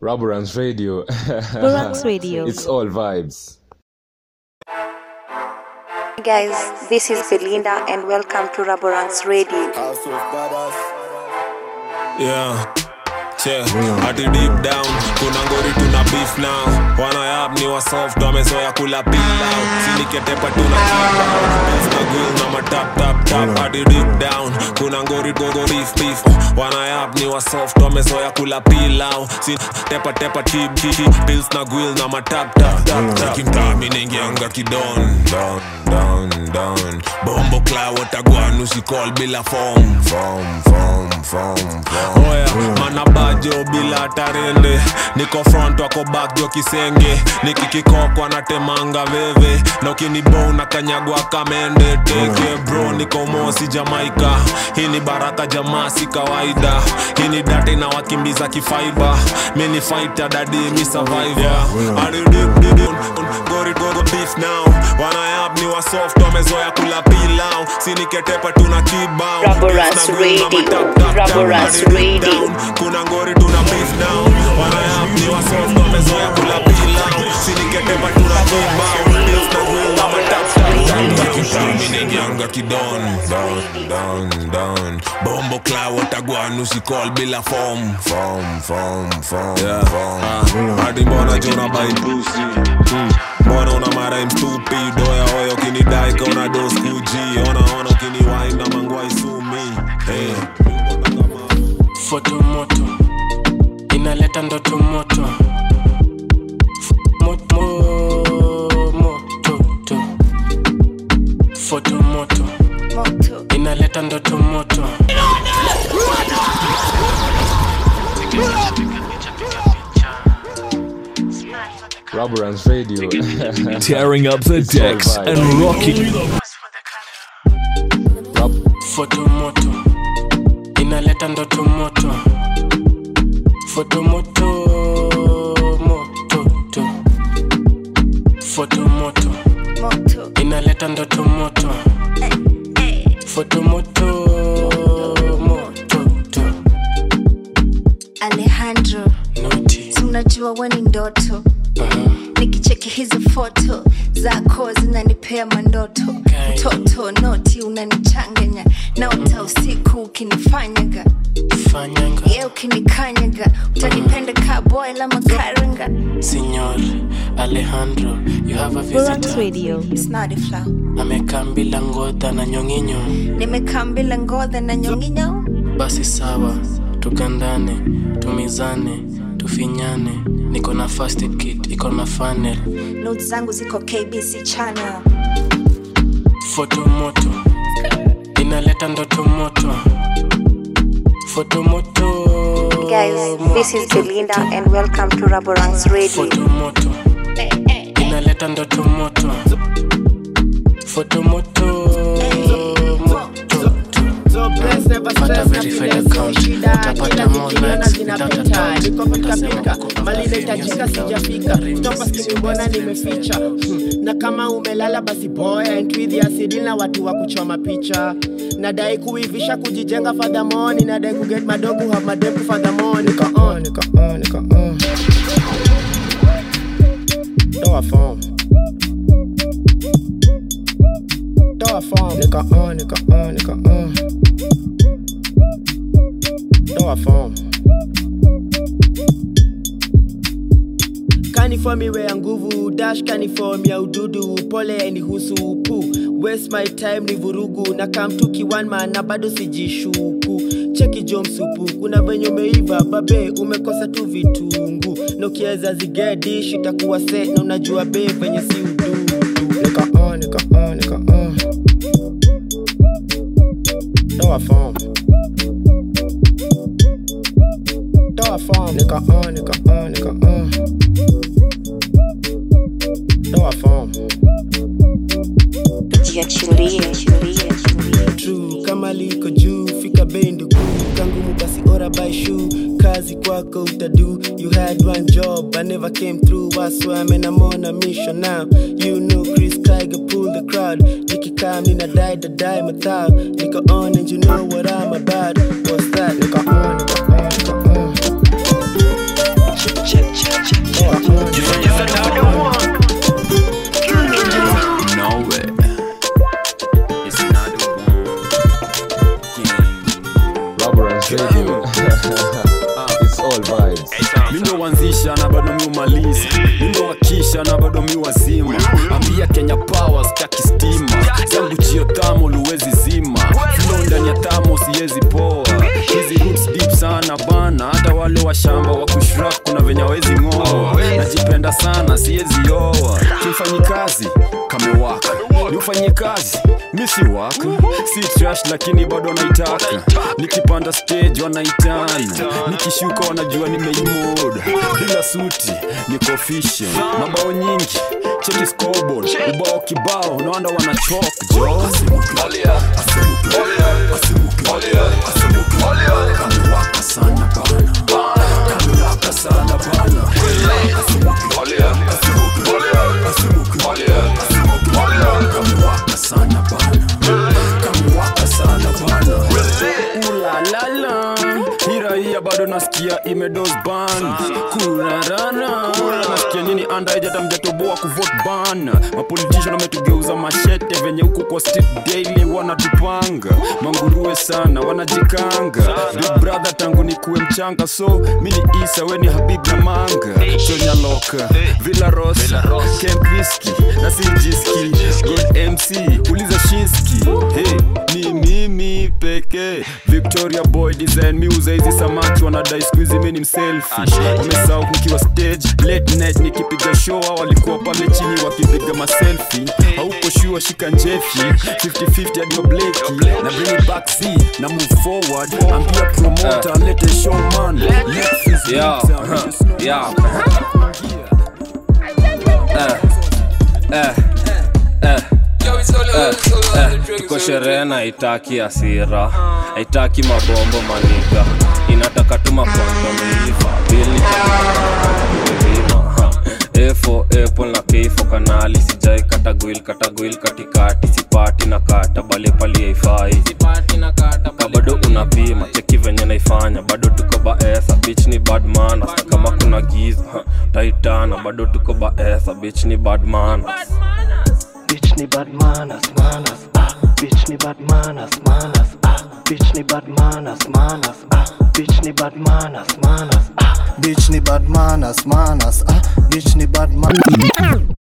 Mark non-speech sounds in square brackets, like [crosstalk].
Rubberance Radio. Rubberance Radio. It's all vibes. Hey guys, this is Belinda and welcome to Rubberance Radio. House of Badass. Yeah. Che, deep down kuna ngori tuna beef now. Wanayap ni wasoft wamezoya kula pilau siniketepa tuna kibao na mataptaptap tap tap hadi deep down kuna ngori gogo beef beef. Wanayap ni wasoft wamezoya kula pilau sitepatepa pills na gwil na matap tap tap tap kimtami nengianga kidon. Down down down bombo kla bila fom form form form form oya manabajo bila tarende niko front wako back jo kisenge. Nikikikokwa natemanga veve na ukinibo na kanyagwa kamende. Teke bro niko mosi jamaika hii ni baraka jamaa si kawaida. Hii ni date na wakimbiza kifaiba mini fighter dadi mi survivor. Beef now. Wanayap ni wasoft wamezoya kula pilau. Siniketepa tuna kibao. Kuna ngori tuna beef now wanayap ni wasoft wamezoya kula pilau siniketepa tuna kibao Beef na grill na matap, tap, tap. Kitami nengianga kidon. Down down down bombo kla watagwan usikol bila form. Form form form yeah. hadi mbona jona bai pusi mm. mbona una mara stupid? Oya oya ukinidai kauna dos kuji. Ona ona ukiniwai na mangwai sumi. Hey. foto moto inaleta ndoto moto. Moto moto to. foto moto. Inaleta ndoto moto. Rubberance Radio. [laughs] tearing up the decks and rocking. Foto moto. Inaleta ndoto moto foto moto moto to. Photo moto. Inaleta ndoto moto. Photo moto moto to. Alejandro, noti. si unajua we ni ndoto. Nikicheki hizi foto zako zinanipea mandoto. Mtoto noti unanichanganya. Naota usiku ukinifanyaga fanyanga ye ukinikanyaga utanipenda ka boy la makaranga Signor Alejandro, you have a visitor. Radio. It's not a ngodha na nyonginyo. nimekaa mbila ngodha na nyonginyo Basi sawa, tukandane, tumizane, tufinyane. Niko na first aid kit, iko na funnel. notes zangu ziko kbc channel Foto moto, inaleta ndoto moto. Foto moto. Guys, this is Belinda and welcome to raborans Radio. Photomoto. inaleta ndoto moto. Foto Mali sijafika. topa nimeficha. Hmm, na kama umelala basi boya entwidhi asidi na watu wa kuchoma picha. Nadai kuivisha kujijenga fadhamoni nadai kuget madogo have madepu fadhamoni nika on nika on nika on toa form kaniform iwe ya nguvu dash kaniform ya ududu pole yainihusu pu waste my time ni vurugu. Na kamtuki one man na bado sijishuku. Cheki jomsupu kuna venye umeiva babe umekosa tu vitungu. Na ukiweza zigedish itakuwa se, na unajua be venye si ududu. Nika on nika on nika on. Form nika on nika on nika on toa form Jiachilie, chilie, chilie. true kama liko juu fika bei ndugu. Kangumu basi ora by shoe kazi kwako utadu. You had one job i never came through. I swear man I'm on a mission now. You know Chris Tiger pull the crowd. Nikikam nina die the die mathao niko on and you know what I'm about. What's that? Niko on niko on [laughs] It's all vibes. mindo wanzisha na bado miumaliza mindowakisha na bado miwazima ambia kenya power staki zangu chio tamo luwezi zima. Flo ndani ya tamo siyezi poa. Hizi roots deep sana bana. Hata wale wa shamba wa kushrak kuna venye wezi ng'oa. Najipenda sana siyezi yoa kiufanyi kazi kamewaka ni ufanye kazi misi waka si lakini bado naitaka. Nikipanda stage wanaitana. Nikishuka wanajua nimeimoda bila suti niko official mabao nyingi cheki scoreboard. Ubao kibao naanda wanachok jo kamewaka bado nasikia imedos ban. Kurarana. Nasikia nini andaijata mjatoboa kuvot ban. Mapolitician wametugeuza mashete venye huku kwa state daily wanatupanga. Manguruwe sana wanajikanga. Big brother tangu ni kuwe mchanga so mini isa weni habib na manga. Chonyaloka villa rosa kempiski na sijiski. God mc uliza shinski hey, ni mimi pekee victoria boy design miuza hizi samaki wanadai skuizi mi ni mselfi wamesau nikiwa stage late night nikipiga show walikuwa pale chini wakipiga maselfi hauko shua shika njefi. 50-50 hadi obleki na bring it back see na move forward. Ambia promoter lete showman Let's Yo, yo. yeah. eh, eh, tuko sherehe na itaki asira haitaki mabombo maniga. Inataka tu makonto meiva bili. Efo na keifo kanali sijai katagwil katagwil katikati sipati na kata bale pali haifai. Ka unapima cheki venye naifanya bado tuko baesa bich ni badman hata kama kuna giza taitana bado tuko baesa bich ni badman Bitch ni bad manners, manners. Bitch ni bad manners, manners, ah. Bitch ni bad manners, manners, ah. Bitch ni bad manners, manners, ah. Bitch ni bad manners, manners, ah. Bitch ni bad manners.